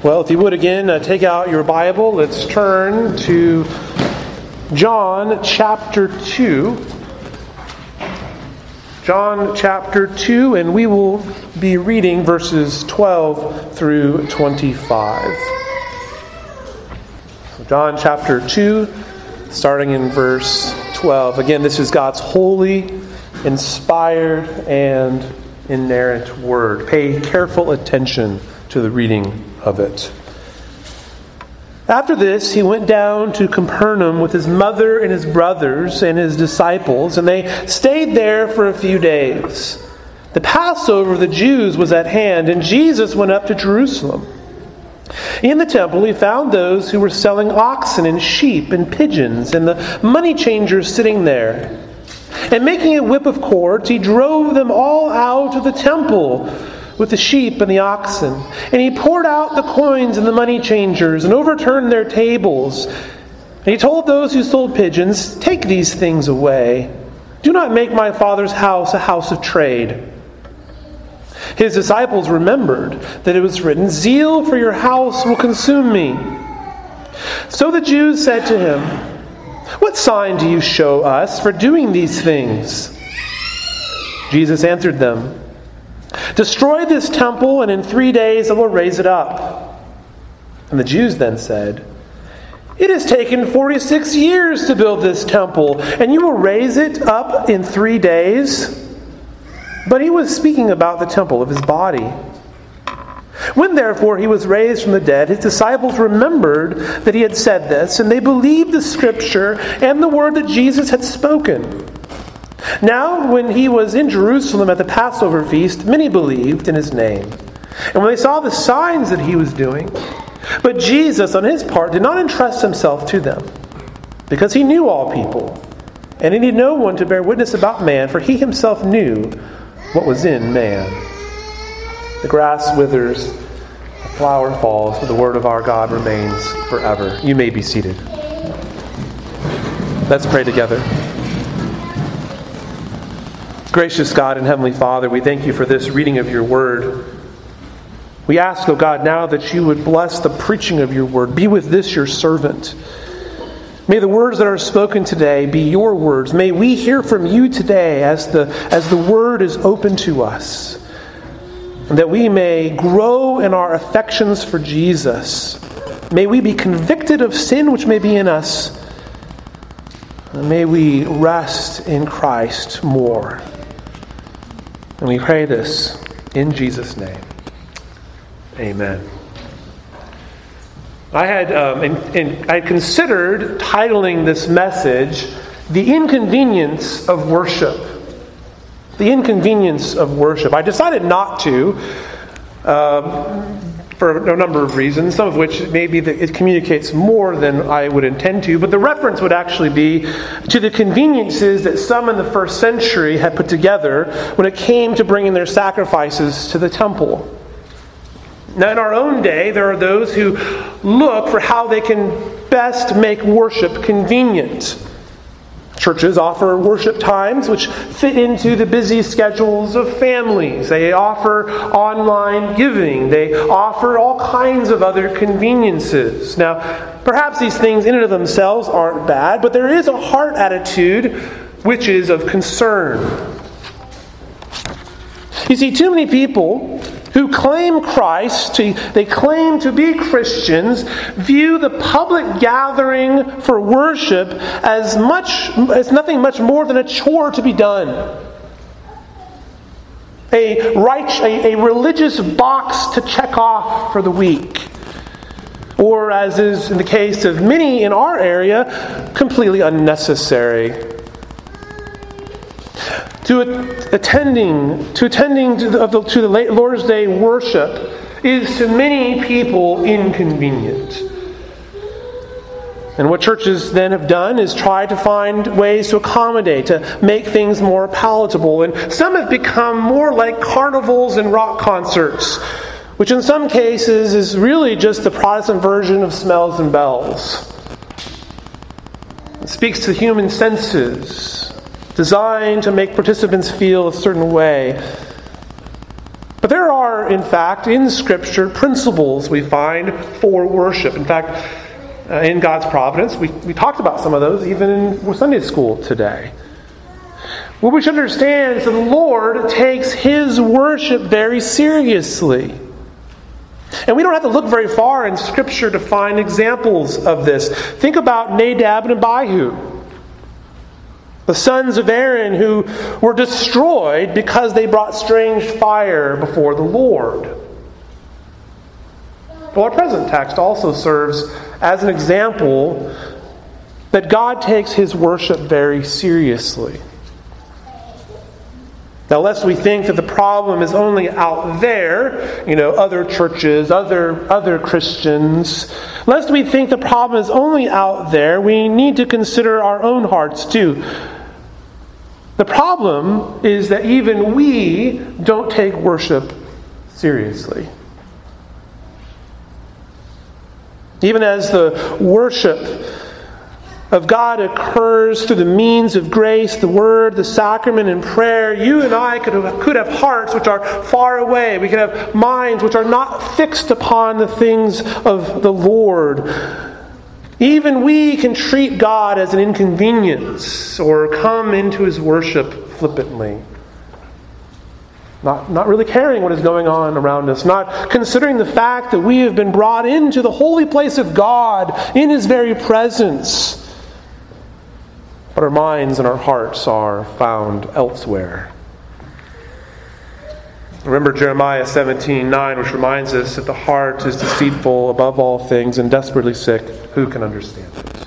Well, if you would again, uh, take out your Bible. Let's turn to John chapter 2. John chapter 2, and we will be reading verses 12 through 25. So John chapter 2, starting in verse 12. Again, this is God's holy, inspired, and inerrant word. Pay careful attention to the reading of it. After this, he went down to Capernaum with his mother and his brothers and his disciples, and they stayed there for a few days. The Passover of the Jews was at hand, and Jesus went up to Jerusalem. In the temple, he found those who were selling oxen and sheep and pigeons, and the money changers sitting there. And making a whip of cords, he drove them all out of the temple with the sheep and the oxen. And he poured out the coins and the money changers and overturned their tables. And he told those who sold pigeons, Take these things away. Do not make my father's house a house of trade. His disciples remembered that it was written, Zeal for your house will consume me. So the Jews said to him, What sign do you show us for doing these things? Jesus answered them, Destroy this temple, and in three days I will raise it up. And the Jews then said, It has taken 46 years to build this temple, and you will raise it up in three days? But he was speaking about the temple of his body. When therefore he was raised from the dead, his disciples remembered that he had said this, and they believed the scripture and the word that Jesus had spoken. Now, when he was in Jerusalem at the Passover feast, many believed in his name. And when they saw the signs that he was doing, but Jesus, on his part, did not entrust himself to them, because he knew all people, and he needed no one to bear witness about man, for he himself knew what was in man. The grass withers, the flower falls, but the word of our God remains forever. You may be seated. Let's pray together. Gracious God and Heavenly Father, we thank you for this reading of your word. We ask, O oh God, now that you would bless the preaching of your word. Be with this, your servant. May the words that are spoken today be your words. May we hear from you today as the, as the word is open to us. And that we may grow in our affections for Jesus. May we be convicted of sin which may be in us. May we rest in Christ more. And we pray this in Jesus' name. Amen. I had, um, and, and I considered titling this message, The Inconvenience of Worship. The Inconvenience of Worship. I decided not to. Um, for a number of reasons, some of which maybe it communicates more than I would intend to, but the reference would actually be to the conveniences that some in the first century had put together when it came to bringing their sacrifices to the temple. Now, in our own day, there are those who look for how they can best make worship convenient. Churches offer worship times which fit into the busy schedules of families. They offer online giving. They offer all kinds of other conveniences. Now, perhaps these things in and of themselves aren't bad, but there is a heart attitude which is of concern. You see, too many people who claim Christ, they claim to be Christians, view the public gathering for worship as much as nothing much more than a chore to be done. A, right, a, a religious box to check off for the week. Or, as is in the case of many in our area, completely unnecessary to attending to attending to the, to the Lord's Day worship is to many people inconvenient. And what churches then have done is try to find ways to accommodate, to make things more palatable. And some have become more like carnivals and rock concerts, which in some cases is really just the Protestant version of smells and bells. It speaks to human senses designed to make participants feel a certain way. But there are, in fact, in Scripture, principles we find for worship. In fact, uh, in God's providence, we, we talked about some of those even in Sunday school today. What we should understand is that the Lord takes His worship very seriously. And we don't have to look very far in Scripture to find examples of this. Think about Nadab and Abihu, the sons of Aaron who were destroyed because they brought strange fire before the Lord. Well, our present text also serves as an example that God takes his worship very seriously. Now, lest we think that the problem is only out there, you know, other churches, other, other Christians, lest we think the problem is only out there, we need to consider our own hearts too. The problem is that even we don't take worship seriously. Even as the worship of God occurs through the means of grace, the Word, the sacrament, and prayer, you and I could have, could have hearts which are far away. We could have minds which are not fixed upon the things of the Lord. Even we can treat God as an inconvenience or come into His worship flippantly. Not, not really caring what is going on around us, not considering the fact that we have been brought into the holy place of God in His very presence but our minds and our hearts are found elsewhere. Remember Jeremiah 17 9, which reminds us that the heart is deceitful above all things and desperately sick. Who can understand it?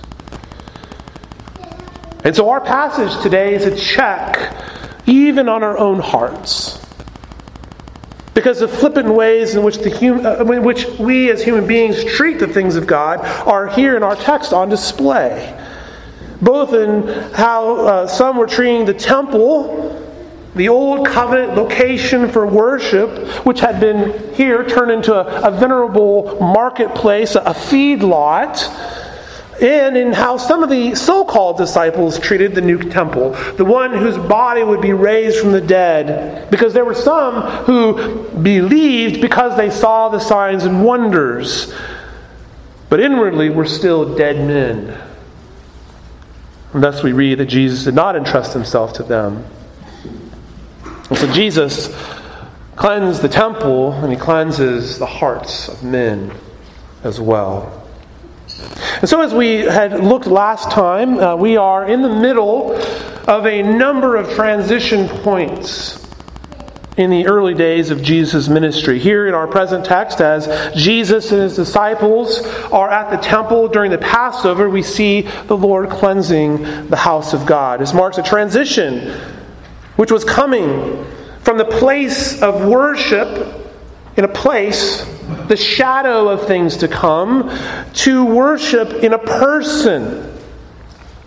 And so, our passage today is a check even on our own hearts. Because the flippant ways in which, the hum- uh, in which we as human beings treat the things of God are here in our text on display both in how uh, some were treating the temple, the old covenant location for worship, which had been here turned into a, a venerable marketplace, a feed lot, and in how some of the so called disciples treated the new temple, the one whose body would be raised from the dead. Because there were some who believed because they saw the signs and wonders, but inwardly were still dead men. And thus we read that Jesus did not entrust himself to them. And so Jesus cleansed the temple and he cleanses the hearts of men as well. And so, as we had looked last time, uh, we are in the middle of a number of transition points in the early days of Jesus' ministry. Here in our present text, as Jesus and his disciples are at the temple during the Passover, we see the Lord cleansing the house of God. This marks a transition which was coming from the place of worship in a place, the shadow of things to come, to worship in a person,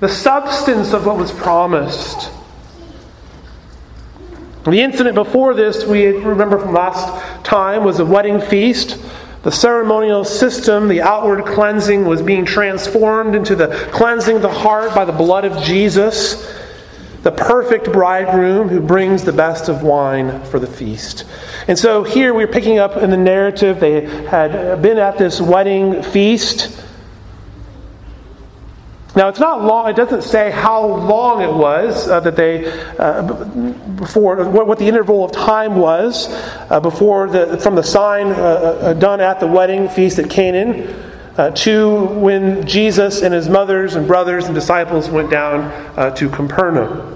the substance of what was promised. The incident before this, we remember from last time, was a wedding feast. The ceremonial system, the outward cleansing, was being transformed into the cleansing of the heart by the blood of Jesus, the perfect bridegroom who brings the best of wine for the feast. And so here we're picking up in the narrative. They had been at this wedding feast. Now, it's not long, it doesn't say how long it was uh, that they, uh, before, what, what, the interval of time was uh, before the, from the sign uh, uh, done at the wedding feast at Cana uh, to when Jesus and his mothers and brothers and disciples went down to Capernaum.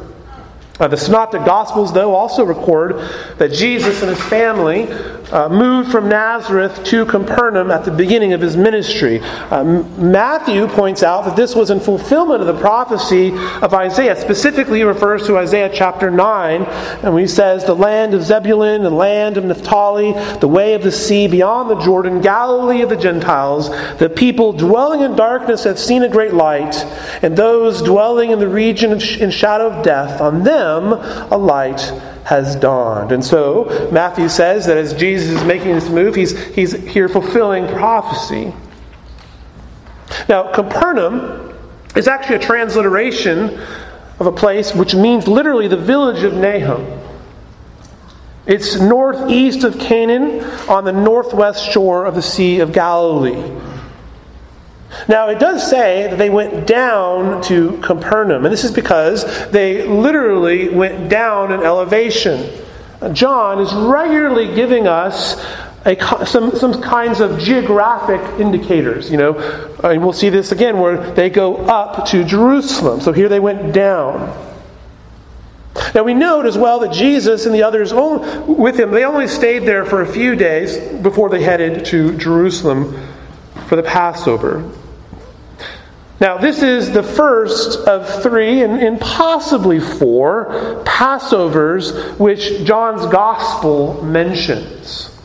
Uh, the Synoptic Gospels, though, also record that Jesus and his family uh, moved from Nazareth to Capernaum at the beginning of his ministry. Uh, Matthew points out that this was in fulfillment of the prophecy of Isaiah. Specifically, he refers to Isaiah chapter 9, and he says, The land of Zebulun and land of Naphtali, the way of the sea beyond the Jordan, Galilee of the Gentiles, the people dwelling in darkness have seen a great light, and those dwelling in the region in shadow of death, on them a light has dawned. And so Matthew says that as Jesus is making this move, he's, he's here fulfilling prophecy. Now, Capernaum is actually a transliteration of a place which means literally the village of Nahum. It's northeast of Cana on the northwest shore of the Sea of Galilee. Now, it does say that they went down to Capernaum, and this is because they literally went down in elevation. John is regularly giving us a, some, some kinds of geographic indicators. You know, and we'll see this again where they go up to Jerusalem. So here they went down. Now we note as well that Jesus and the others with him, they only stayed there for a few days before they headed to Jerusalem for the Passover. Now, this is the first of three and, and, possibly four Passovers which John's Gospel mentions.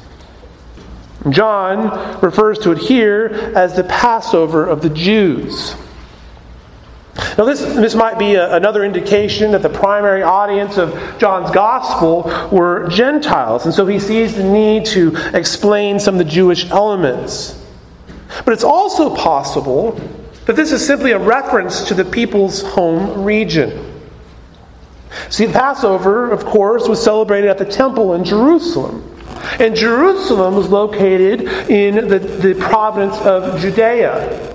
John refers to it here as the Passover of the Jews. Now, this, this might be a, another indication that the primary audience of John's Gospel were Gentiles, and so he sees the need to explain some of the Jewish elements. But it's also possible that this is simply a reference to the people's home region. See, Passover, of course, was celebrated at the temple in Jerusalem. And Jerusalem was located in the, the province of Judea.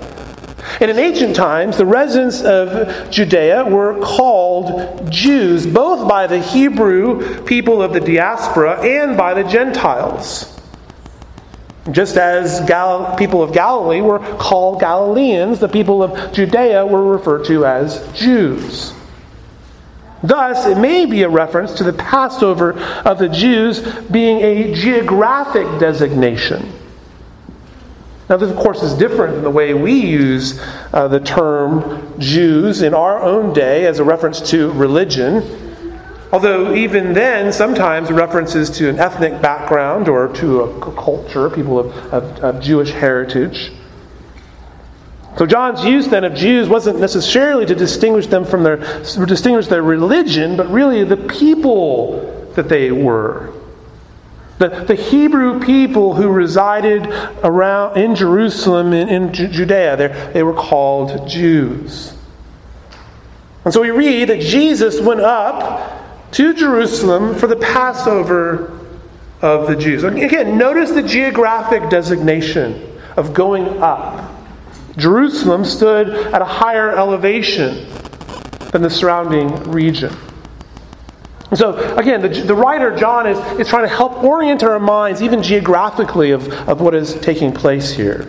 And in ancient times, the residents of Judea were called Jews, both by the Hebrew people of the diaspora and by the Gentiles. Just as Gal- people of Galilee were called Galileans, the people of Judea were referred to as Jews. Thus, it may be a reference to the Passover of the Jews being a geographic designation. Now, this, of course, is different than the way we use uh, the term Jews in our own day as a reference to religion. Although, even then, sometimes references to an ethnic background or to a culture, people of, of, of Jewish heritage. So John's use then of Jews wasn't necessarily to distinguish them from their distinguish their religion, but really the people that they were. The, the Hebrew people who resided around in Jerusalem in, in Judea, they were called Jews. And so we read that Jesus went up to Jerusalem for the Passover of the Jews. Again, notice the geographic designation of going up. Jerusalem stood at a higher elevation than the surrounding region. So, again, the, the writer, John, is, is trying to help orient our minds, even geographically, of, of what is taking place here.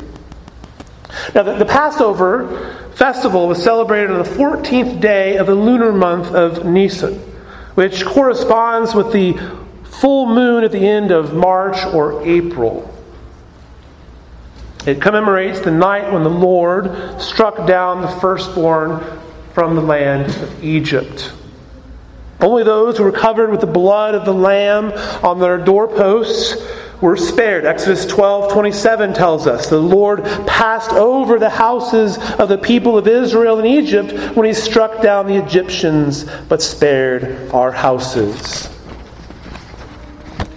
Now, the, the Passover festival was celebrated on the 14th day of the lunar month of Nisan which corresponds with the full moon at the end of March or April. It commemorates the night when the Lord struck down the firstborn from the land of Egypt. Only those who were covered with the blood of the Lamb on their doorposts were spared. Exodus 12 27 tells us the Lord passed over the houses of the people of Israel in Egypt when he struck down the Egyptians, but spared our houses.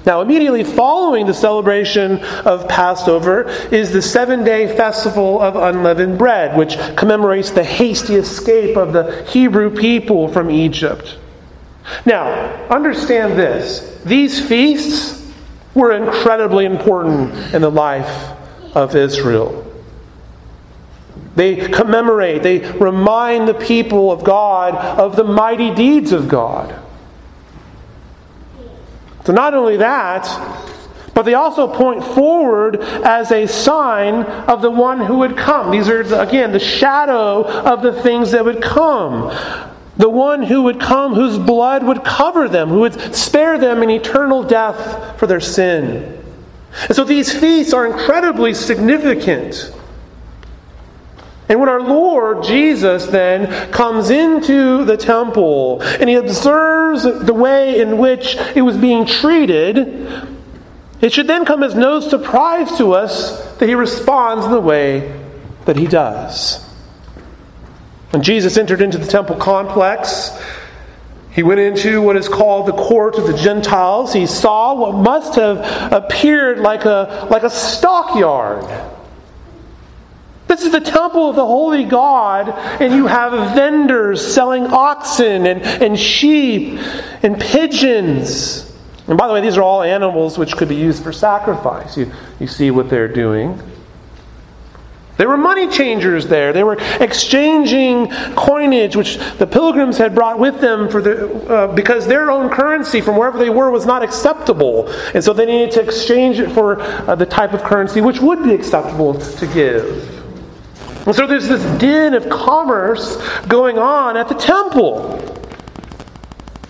Now, immediately following the celebration of Passover is the seven day festival of unleavened bread, which commemorates the hasty escape of the Hebrew people from Egypt. Now, understand this these feasts were incredibly important in the life of Israel. They commemorate, they remind the people of God of the mighty deeds of God. So, not only that, but they also point forward as a sign of the one who would come. These are, again, the shadow of the things that would come. The one who would come, whose blood would cover them, who would spare them an eternal death for their sin. And so these feasts are incredibly significant. And when our Lord Jesus then comes into the temple and he observes the way in which it was being treated, it should then come as no surprise to us that he responds in the way that he does. When Jesus entered into the temple complex, he went into what is called the court of the Gentiles. He saw what must have appeared like a, like a stockyard. This is the temple of the holy God, and you have vendors selling oxen and, and sheep and pigeons. And by the way, these are all animals which could be used for sacrifice. You, you see what they're doing. There were money changers there. They were exchanging coinage, which the pilgrims had brought with them for the, uh, because their own currency from wherever they were was not acceptable. And so they needed to exchange it for uh, the type of currency which would be acceptable to give. And so there's this din of commerce going on at the temple.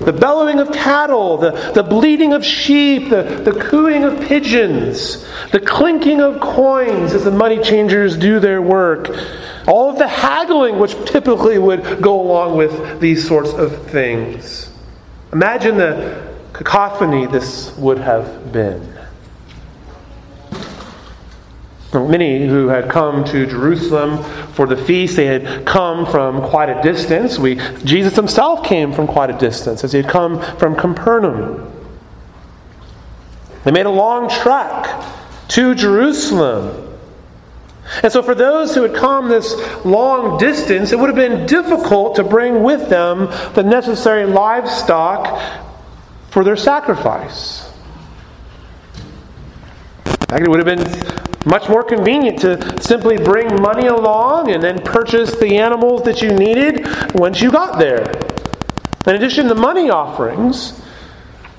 The bellowing of cattle, the, the bleating of sheep, the, the cooing of pigeons, the clinking of coins as the money changers do their work. All of the haggling which typically would go along with these sorts of things. Imagine the cacophony this would have been. Many who had come to Jerusalem for the feast, they had come from quite a distance. We, Jesus himself came from quite a distance, as he had come from Capernaum. They made a long trek to Jerusalem. And so, for those who had come this long distance, it would have been difficult to bring with them the necessary livestock for their sacrifice. it would have been much more convenient to simply bring money along and then purchase the animals that you needed once you got there. In addition to money offerings,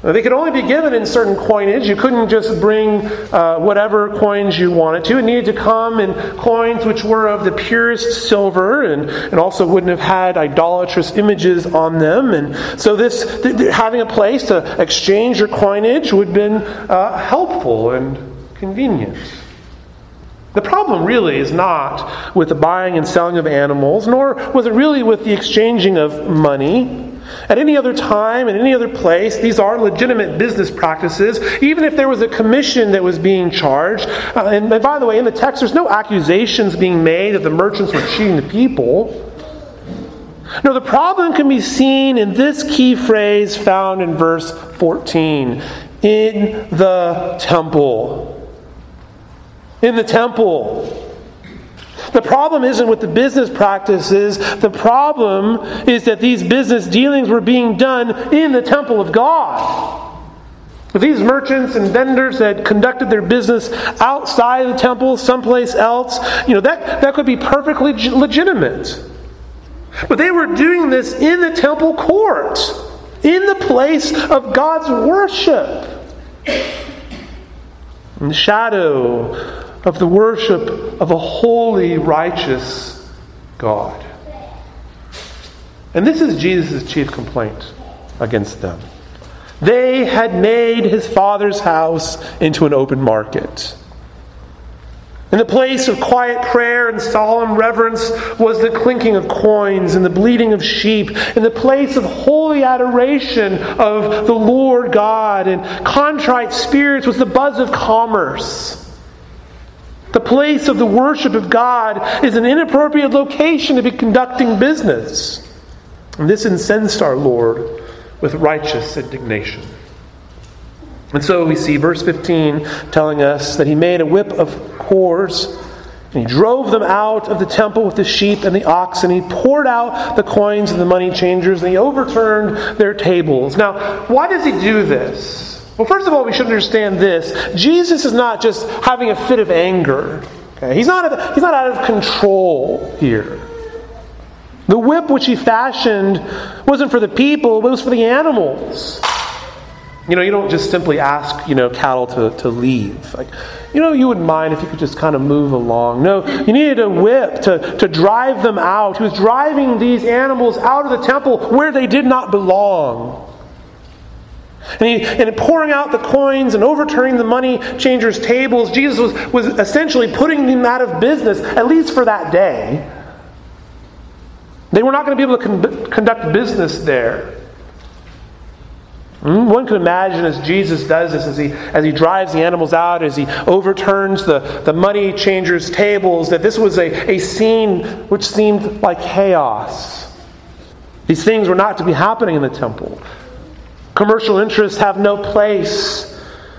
uh, they could only be given in certain coinage. You couldn't just bring uh, whatever coins you wanted to. It needed to come in coins which were of the purest silver and, and also wouldn't have had idolatrous images on them. And so, this th- th- having a place to exchange your coinage would have been uh, helpful and convenient. The problem really is not with the buying and selling of animals, nor was it really with the exchanging of money. At any other time, in any other place, these are legitimate business practices, even if there was a commission that was being charged. Uh, and, and by the way, in the text, there's no accusations being made that the merchants were cheating the people. No, the problem can be seen in this key phrase found in verse 14 in the temple in the temple. The problem isn't with the business practices. The problem is that these business dealings were being done in the temple of God. These merchants and vendors had conducted their business outside the temple, someplace else, you know, that, that could be perfectly legitimate. But they were doing this in the temple court, in the place of God's worship. In the shadow of the worship of a holy, righteous God. And this is Jesus' chief complaint against them. They had made his father's house into an open market. In the place of quiet prayer and solemn reverence was the clinking of coins and the bleating of sheep. In the place of holy adoration of the Lord God and contrite spirits was the buzz of commerce. The place of the worship of God is an inappropriate location to be conducting business. And this incensed our Lord with righteous indignation. And so we see verse 15 telling us that he made a whip of cords and he drove them out of the temple with the sheep and the oxen. He poured out the coins of the money changers and he overturned their tables. Now, why does he do this? Well, first of all, we should understand this. Jesus is not just having a fit of anger. Okay? He's, not, he's not out of control here. The whip which he fashioned wasn't for the people, but it was for the animals. You know, you don't just simply ask, you know, cattle to, to leave. Like, you know, you wouldn't mind if you could just kind of move along. No, you needed a whip to, to drive them out. He was driving these animals out of the temple where they did not belong. And, he, and pouring out the coins and overturning the money changers' tables, Jesus was, was essentially putting them out of business, at least for that day. They were not going to be able to con- conduct business there. Hmm? One could imagine as Jesus does this, as he, as he drives the animals out, as he overturns the, the money changers' tables, that this was a, a scene which seemed like chaos. These things were not to be happening in the temple. Commercial interests have no place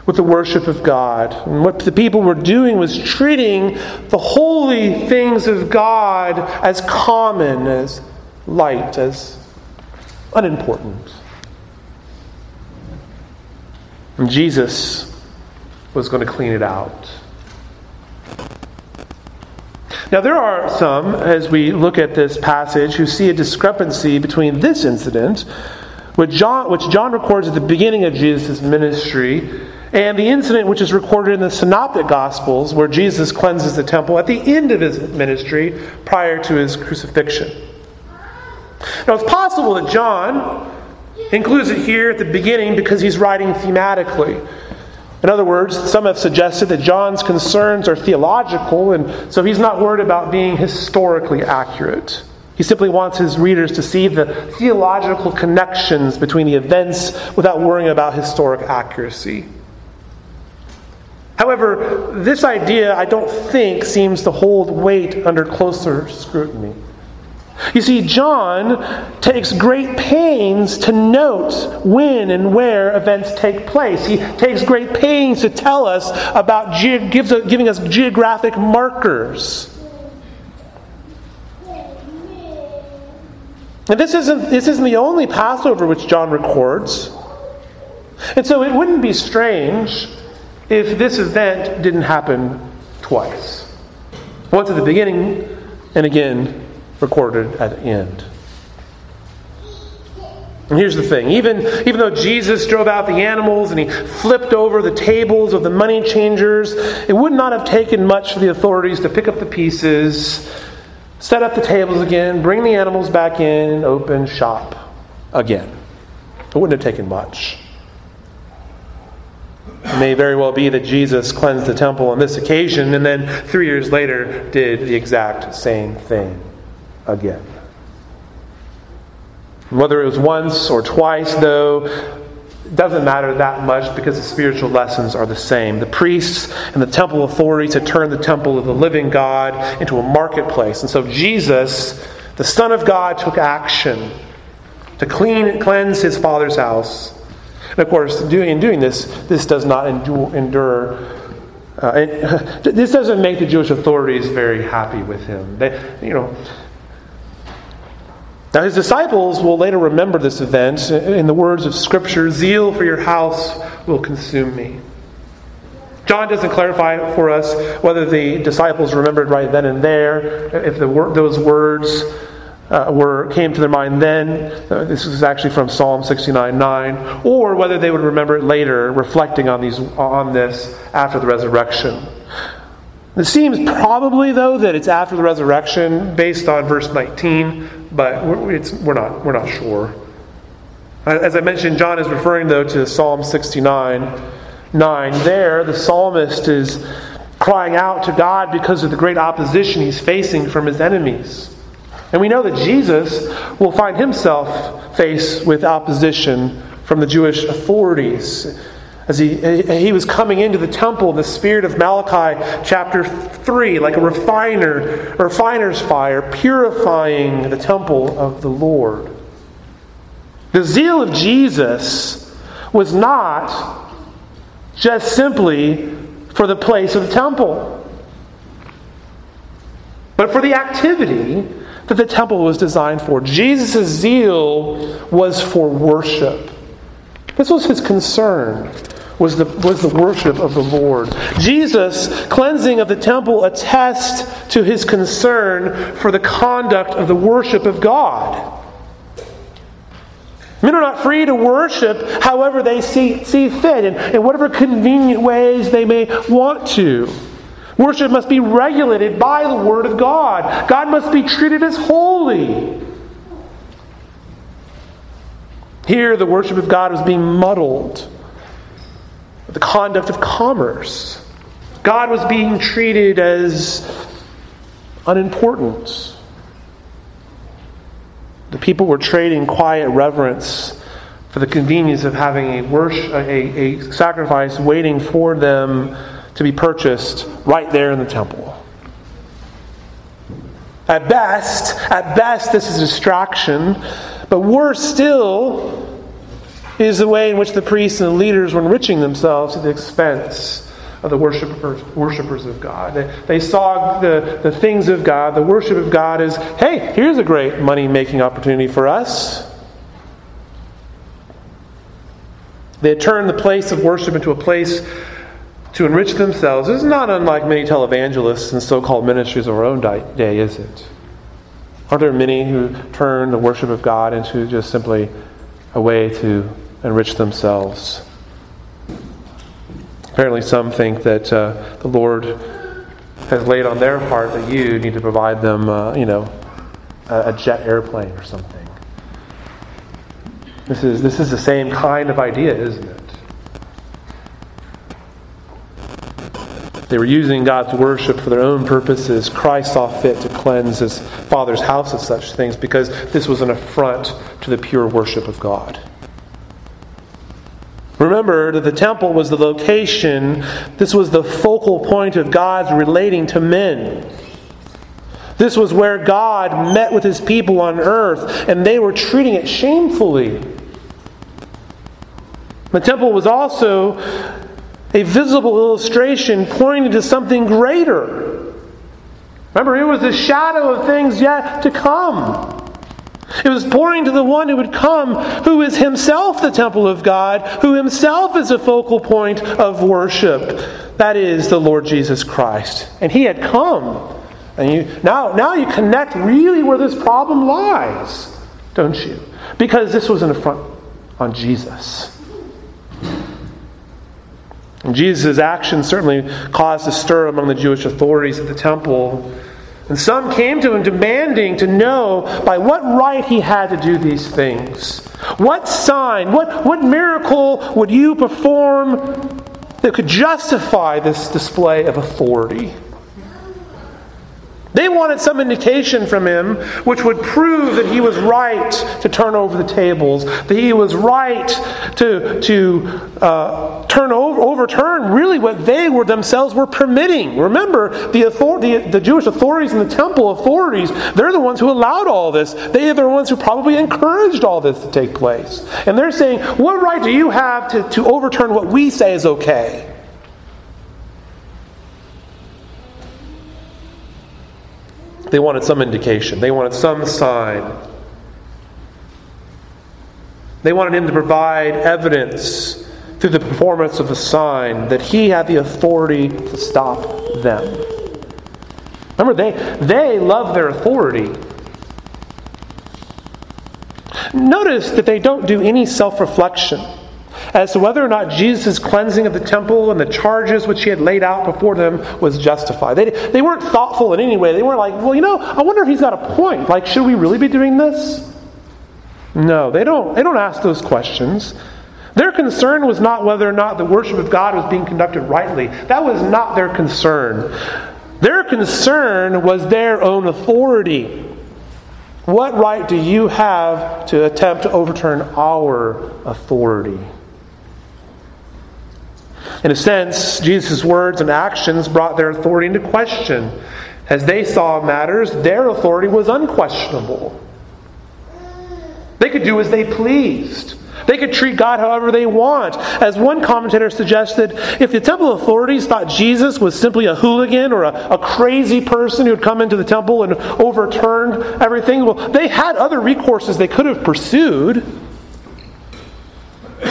with the worship of God. And what the people were doing was treating the holy things of God as common, as light, as unimportant. And Jesus was going to clean it out. Now, there are some, as we look at this passage, who see a discrepancy between this incident, which John, which John records at the beginning of Jesus' ministry, and the incident which is recorded in the Synoptic Gospels, where Jesus cleanses the temple at the end of his ministry prior to his crucifixion. Now, it's possible that John includes it here at the beginning because he's writing thematically. In other words, some have suggested that John's concerns are theological, and so he's not worried about being historically accurate. He simply wants his readers to see the theological connections between the events without worrying about historic accuracy. However, this idea, I don't think, seems to hold weight under closer scrutiny. You see, John takes great pains to note when and where events take place. He takes great pains to tell us about, giving us geographic markers. And this isn't, this isn't the only Passover which John records. And so it wouldn't be strange if this event didn't happen twice once at the beginning and again recorded at the end. And here's the thing even, even though Jesus drove out the animals and he flipped over the tables of the money changers, it would not have taken much for the authorities to pick up the pieces, set up the tables again, bring the animals back in, open shop again. It wouldn't have taken much. It may very well be that Jesus cleansed the temple on this occasion and then three years later did the exact same thing again. Whether it was once or twice, though, doesn't matter that much because the spiritual lessons are the same. The priests and the temple authorities had turned the temple of the living God into a marketplace. And so Jesus, the Son of God, took action to clean cleanse his Father's house. And of course, in doing this, this does not endure. Uh, this doesn't make the Jewish authorities very happy with him. They, you know, now, his disciples will later remember this event in the words of Scripture Zeal for your house will consume me. John doesn't clarify for us whether the disciples remembered right then and there, if the, those words uh, were came to their mind then. Uh, this is actually from Psalm 69 9, or whether they would remember it later, reflecting on, these, on this after the resurrection. It seems probably, though, that it's after the resurrection based on verse 19, but we're, we're, not, we're not sure. Uh, as I mentioned, John is referring, though, to Psalm 69 9. There, the psalmist is crying out to God because of the great opposition he's facing from his enemies. And we know that Jesus will find himself faced with opposition from the Jewish authorities as he, he was coming into the temple the spirit of Malachi chapter 3, like a refiner, a refiner's fire, purifying the temple of the Lord. The zeal of Jesus was not just simply for the place of the temple, but for the activity that the temple was designed for. Jesus' zeal was for worship. This was his concern was the, was the worship of the Lord. Jesus' cleansing of the temple attests to his concern for the conduct of the worship of God. Men are not free to worship however they see, see fit and in whatever convenient ways they may want to. Worship must be regulated by the Word of God. God must be treated as holy. Here, the worship of God was being muddled the conduct of commerce. God was being treated as unimportant. The people were trading quiet reverence for the convenience of having a, worship, a, a sacrifice waiting for them to be purchased right there in the temple. At best, at best, this is distraction, but worse still, is the way in which the priests and the leaders were enriching themselves at the expense of the worshipers, worshipers of God. They, they saw the, the things of God, the worship of God, as hey, here's a great money making opportunity for us. They had turned the place of worship into a place to enrich themselves. This is not unlike many televangelists and so called ministries of our own day, is it? Aren't there many who turn the worship of God into just simply a way to enrich themselves? Apparently, some think that uh, the Lord has laid on their heart that you need to provide them, uh, you know, a, a jet airplane or something. This is, this is the same kind of idea, isn't it? They were using God's worship for their own purposes. Christ saw fit to cleanse his Father's house of such things because this was an affront to the pure worship of God. Remember that the temple was the location, this was the focal point of God's relating to men. This was where God met with his people on earth, and they were treating it shamefully. The temple was also a visible illustration pointing to something greater. Remember, it was a shadow of things yet to come. It was pointing to the one who would come, who is himself the temple of God, who himself is a focal point of worship. That is the Lord Jesus Christ. And he had come. And you now, now you connect really where this problem lies, don't you? Because this was an affront on Jesus. And Jesus' actions certainly caused a stir among the Jewish authorities at the temple. And some came to him demanding to know by what right he had to do these things. What sign, what, what miracle would you perform that could justify this display of authority? They wanted some indication from him which would prove that he was right to turn over the tables, that he was right to, to uh, turn over, overturn really what they were themselves were permitting. Remember, the, authority, the Jewish authorities and the temple authorities, they're the ones who allowed all this. They are the ones who probably encouraged all this to take place. And they're saying, what right do you have to, to overturn what we say is okay? They wanted some indication, they wanted some sign. They wanted him to provide evidence through the performance of a sign that he had the authority to stop them. Remember, they, they love their authority. Notice that they don't do any self reflection as to whether or not Jesus' cleansing of the temple and the charges which he had laid out before them was justified. They, they weren't thoughtful in any way. They weren't like, well, you know, I wonder if he's got a point. Like, should we really be doing this? No, they don't, they don't ask those questions. Their concern was not whether or not the worship of God was being conducted rightly. That was not their concern. Their concern was their own authority. What right do you have to attempt to overturn our authority? In a sense, Jesus' words and actions brought their authority into question. As they saw matters, their authority was unquestionable. They could do as they pleased. They could treat God however they want. As one commentator suggested, if the temple authorities thought Jesus was simply a hooligan or a, a crazy person who had come into the temple and overturned everything, well, they had other recourses they could have pursued.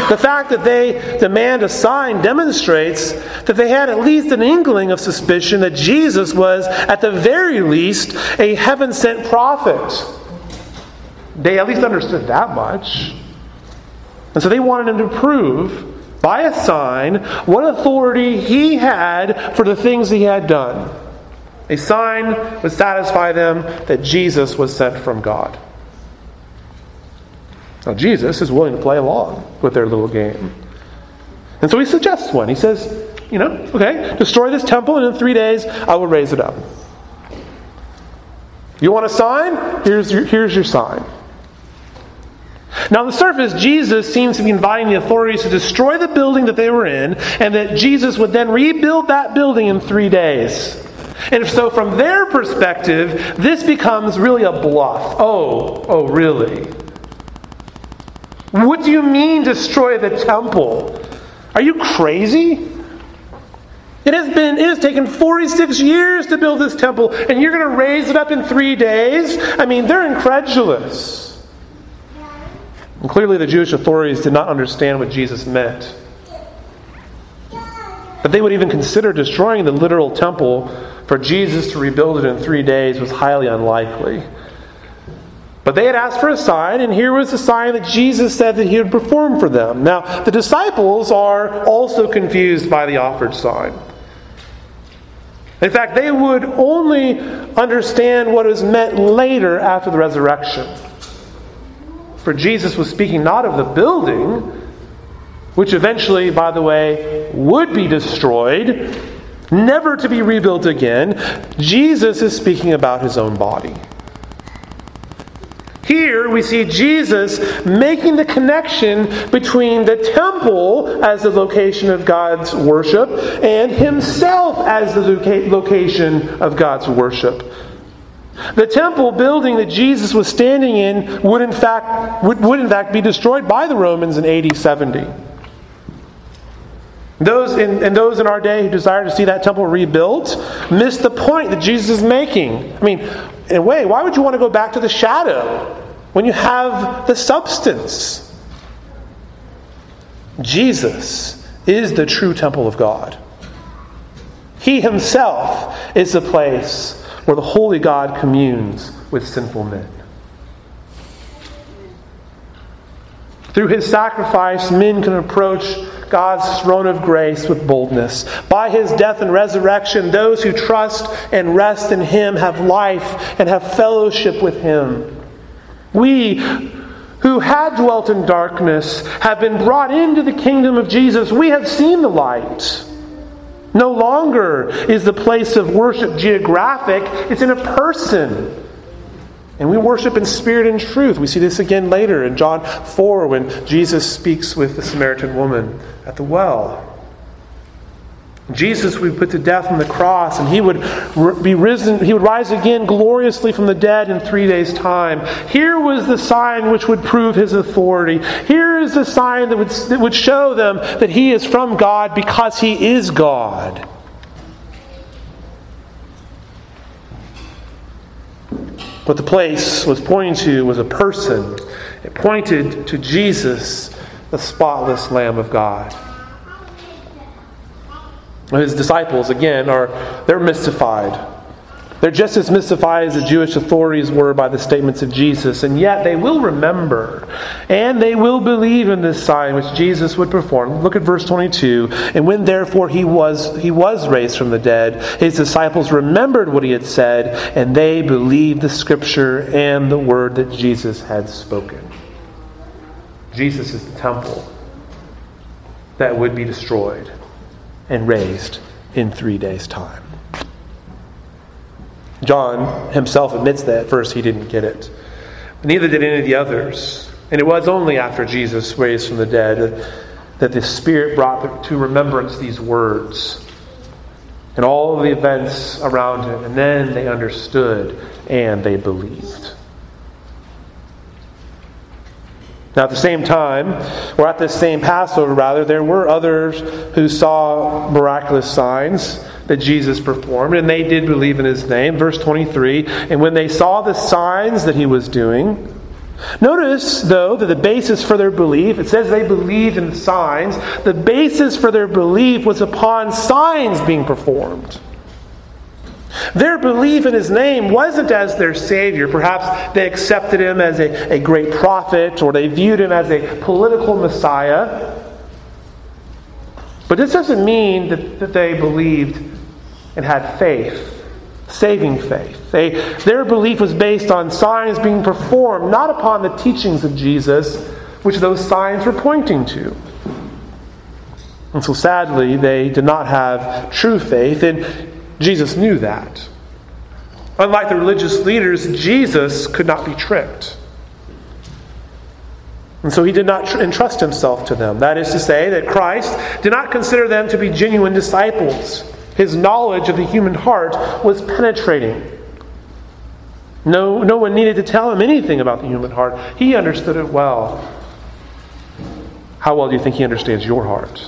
The fact that they demand a sign demonstrates that they had at least an inkling of suspicion that Jesus was, at the very least, a heaven sent prophet. They at least understood that much. And so they wanted him to prove by a sign what authority he had for the things he had done. A sign would satisfy them that Jesus was sent from God. Now, Jesus is willing to play along with their little game. And so he suggests one. He says, you know, okay, destroy this temple, and in three days I will raise it up. You want a sign? Here's your, here's your sign. Now, on the surface, Jesus seems to be inviting the authorities to destroy the building that they were in, and that Jesus would then rebuild that building in three days. And so, from their perspective, this becomes really a bluff. Oh, oh, really? What do you mean destroy the temple? Are you crazy? It has been it has taken 46 years to build this temple and you're going to raise it up in 3 days? I mean, they're incredulous. And clearly, the Jewish authorities did not understand what Jesus meant. That they would even consider destroying the literal temple for Jesus to rebuild it in three days was highly unlikely. But they had asked for a sign, and here was the sign that Jesus said that he would perform for them. Now, the disciples are also confused by the offered sign. In fact, they would only understand what was meant later after the resurrection. For Jesus was speaking not of the building, which eventually, by the way, would be destroyed, never to be rebuilt again. Jesus is speaking about his own body. Here we see Jesus making the connection between the temple as the location of God's worship and himself as the location of God's worship. The temple building that Jesus was standing in would in fact would, would in fact be destroyed by the Romans in AD 70. Those in, and those in our day who desire to see that temple rebuilt miss the point that Jesus is making. I mean, in a way, why would you want to go back to the shadow when you have the substance? Jesus is the true temple of God. He himself is the place where the holy God communes with sinful men. Through his sacrifice, men can approach God's throne of grace with boldness. By his death and resurrection, those who trust and rest in him have life and have fellowship with him. We who had dwelt in darkness have been brought into the kingdom of Jesus. We have seen the light. No longer is the place of worship geographic, it's in a person. And we worship in spirit and truth. We see this again later in John 4 when Jesus speaks with the Samaritan woman at the well. Jesus would be put to death on the cross, and he would be risen, he would rise again gloriously from the dead in three days' time. Here was the sign which would prove his authority. Here is the sign that would, that would show them that he is from God because he is God. What the place was pointing to was a person. It pointed to Jesus, the spotless Lamb of God. His disciples, again, are they're mystified. They're just as mystified as the Jewish authorities were by the statements of Jesus, and yet they will remember and they will believe in this sign which Jesus would perform. Look at verse 22. And when therefore he was he was raised from the dead, his disciples remembered what he had said, and they believed the scripture and the word that Jesus had spoken. Jesus is the temple that would be destroyed and raised in three days' time. John himself admits that at first he didn't get it. Neither did any of the others. And it was only after Jesus raised from the dead that the Spirit brought to remembrance these words and all the events around him. And then they understood and they believed. Now, at the same time, or at the same Passover, rather, there were others who saw miraculous signs that Jesus performed, and they did believe in his name. Verse 23 And when they saw the signs that he was doing, Notice, though, that the basis for their belief, it says they believed in signs, the basis for their belief was upon signs being performed. Their belief in his name wasn't as their Savior. Perhaps they accepted him as a, a great prophet or they viewed him as a political Messiah. But this doesn't mean that, that they believed and had faith, saving faith. They, their belief was based on signs being performed, not upon the teachings of Jesus, which those signs were pointing to. And so sadly, they did not have true faith. And Jesus knew that. Unlike the religious leaders, Jesus could not be tricked. And so he did not tr- entrust himself to them. That is to say, that Christ did not consider them to be genuine disciples. His knowledge of the human heart was penetrating. No, no one needed to tell him anything about the human heart. He understood it well. How well do you think he understands your heart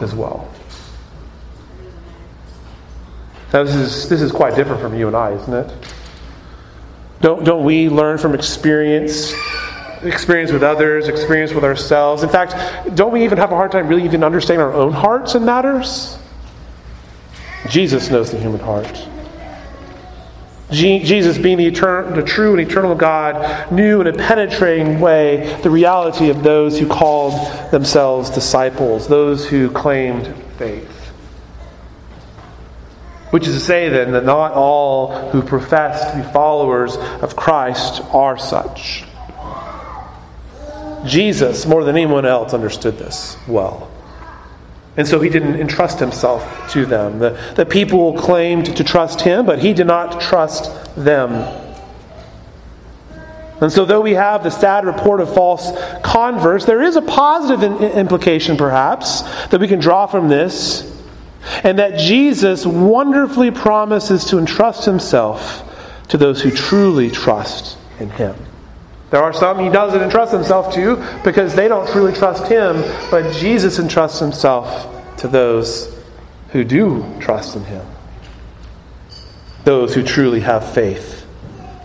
as well? Now, this is, this is quite different from you and I, isn't it? Don't, don't we learn from experience experience with others, experience with ourselves. In fact, don't we even have a hard time really even understanding our own hearts and matters? Jesus knows the human heart. Jesus, being the, the true and eternal God, knew in a penetrating way the reality of those who called themselves disciples, those who claimed faith. Which is to say, then, that not all who profess to be followers of Christ are such. Jesus, more than anyone else, understood this well. And so he didn't entrust himself to them. The, the people claimed to trust him, but he did not trust them. And so, though we have the sad report of false converts, there is a positive in, implication, perhaps, that we can draw from this, and that Jesus wonderfully promises to entrust himself to those who truly trust in him. There are some he doesn't entrust himself to because they don't truly trust him, but Jesus entrusts himself to those who do trust in him, those who truly have faith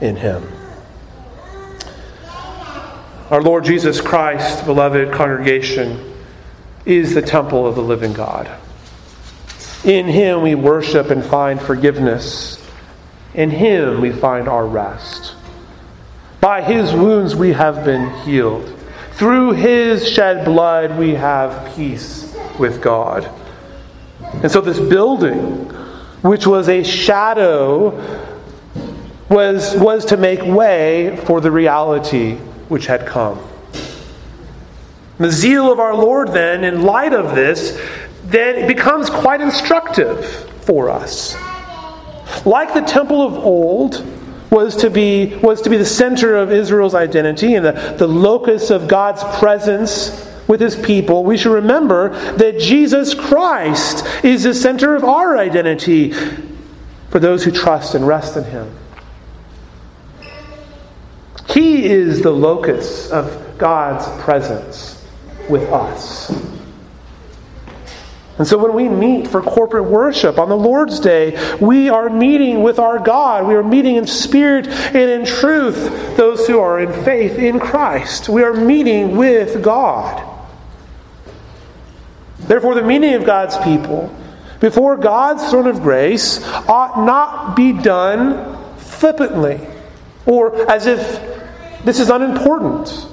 in him. Our Lord Jesus Christ, beloved congregation, is the temple of the living God. In him we worship and find forgiveness. In him we find our rest. By his wounds we have been healed. Through his shed blood we have peace with God. And so this building, which was a shadow, was, was to make way for the reality which had come. The zeal of our Lord, then, in light of this, then it becomes quite instructive for us. Like the temple of old, was to be, was to be the center of Israel's identity and the, the locus of God's presence with his people, we should remember that Jesus Christ is the center of our identity for those who trust and rest in him. He is the locus of God's presence with us. And so when we meet for corporate worship on the Lord's Day, we are meeting with our God. We are meeting in spirit and in truth those who are in faith in Christ. We are meeting with God. Therefore, the meeting of God's people before God's throne of grace ought not be done flippantly or as if this is unimportant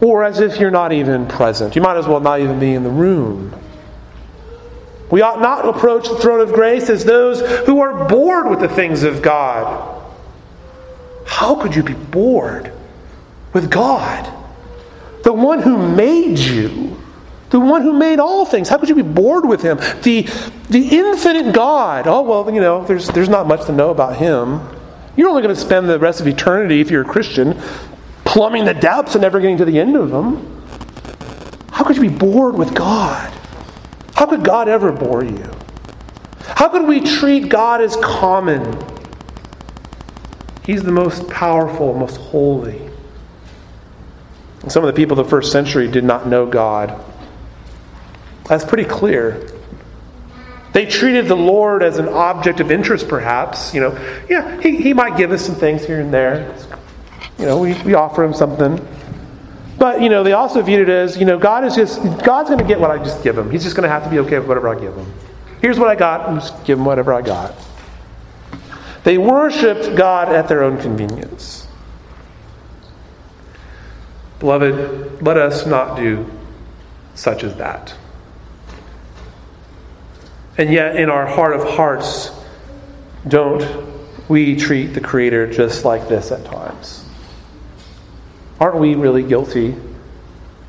or as if you're not even present. You might as well not even be in the room. We ought not to approach the throne of grace as those who are bored with the things of God. How could you be bored with God? The one who made you, the one who made all things. How could you be bored with him? The, the infinite God. Oh, well, you know, there's, there's not much to know about him. You're only going to spend the rest of eternity, if you're a Christian, plumbing the depths and never getting to the end of them. How could you be bored with God? How could God ever bore you? How could we treat God as common? He's the most powerful, most holy. And some of the people of the first century did not know God. That's pretty clear. They treated the Lord as an object of interest, perhaps. You know, yeah, he, he might give us some things here and there. You know, we, we offer him something. But you know, they also viewed it as you know, God is just God's going to get what I just give him. He's just going to have to be okay with whatever I give him. Here's what I got. I'm just give him whatever I got. They worshipped God at their own convenience. Beloved, let us not do such as that. And yet, in our heart of hearts, don't we treat the Creator just like this at times? Aren't we really guilty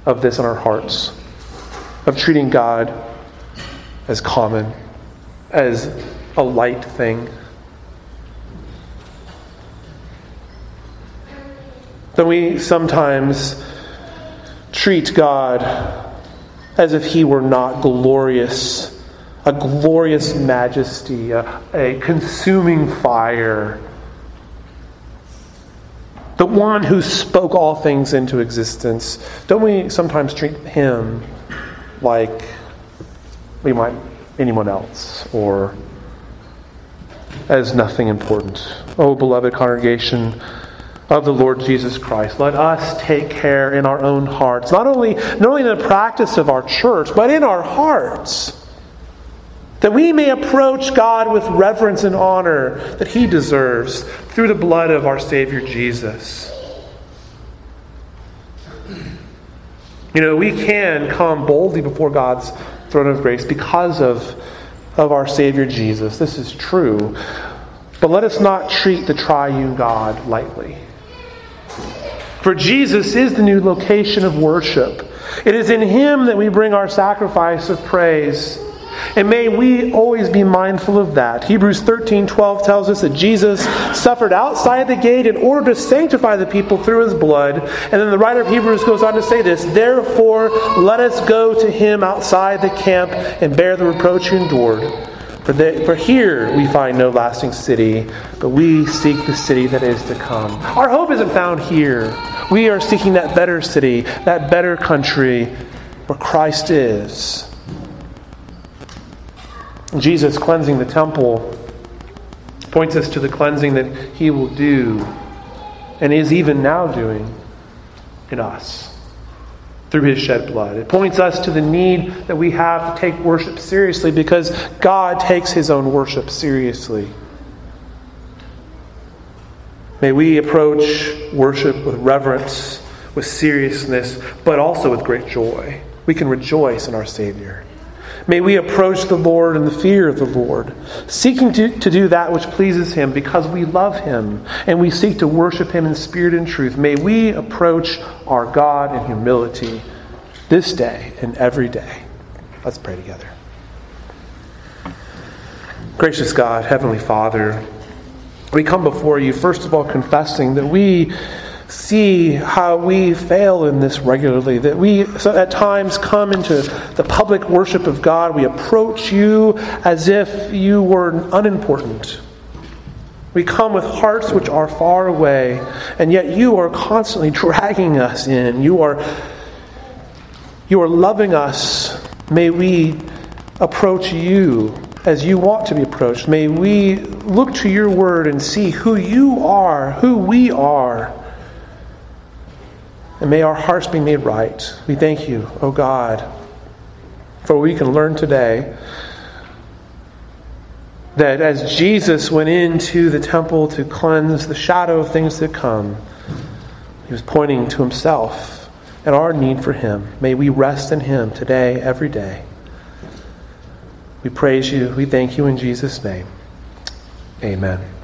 of this in our hearts? Of treating God as common, as a light thing? Then we sometimes treat God as if He were not glorious, a glorious majesty, a, a consuming fire the one who spoke all things into existence, don't we sometimes treat him like we might anyone else or as nothing important? Oh, beloved congregation, of the Lord Jesus Christ. Let us take care in our own hearts, not only, not only in the practice of our church, but in our hearts, that we may approach God with reverence and honor that He deserves through the blood of our Savior Jesus. You know, we can come boldly before God's throne of grace because of, of our Savior Jesus. This is true. But let us not treat the triune God lightly. For Jesus is the new location of worship. It is in Him that we bring our sacrifice of praise. And may we always be mindful of that. Hebrews 13 12 tells us that Jesus suffered outside the gate in order to sanctify the people through his blood. And then the writer of Hebrews goes on to say this Therefore, let us go to him outside the camp and bear the reproach he endured. For, the, for here we find no lasting city, but we seek the city that is to come. Our hope isn't found here. We are seeking that better city, that better country where Christ is. Jesus cleansing the temple points us to the cleansing that he will do and is even now doing in us through his shed blood. It points us to the need that we have to take worship seriously because God takes his own worship seriously. May we approach worship with reverence, with seriousness, but also with great joy. We can rejoice in our Savior. May we approach the Lord in the fear of the Lord, seeking to, to do that which pleases Him because we love Him and we seek to worship Him in spirit and truth. May we approach our God in humility this day and every day. Let's pray together. Gracious God, Heavenly Father, we come before you, first of all, confessing that we see how we fail in this regularly, that we so at times come into the public worship of God, we approach you as if you were unimportant. We come with hearts which are far away, and yet you are constantly dragging us in. You are, you are loving us. May we approach you as you want to be approached. May we look to your word and see who you are, who we are. And may our hearts be made right. We thank you, O oh God, for we can learn today that as Jesus went into the temple to cleanse the shadow of things to come, he was pointing to himself and our need for him. May we rest in him today, every day. We praise you. We thank you in Jesus' name. Amen.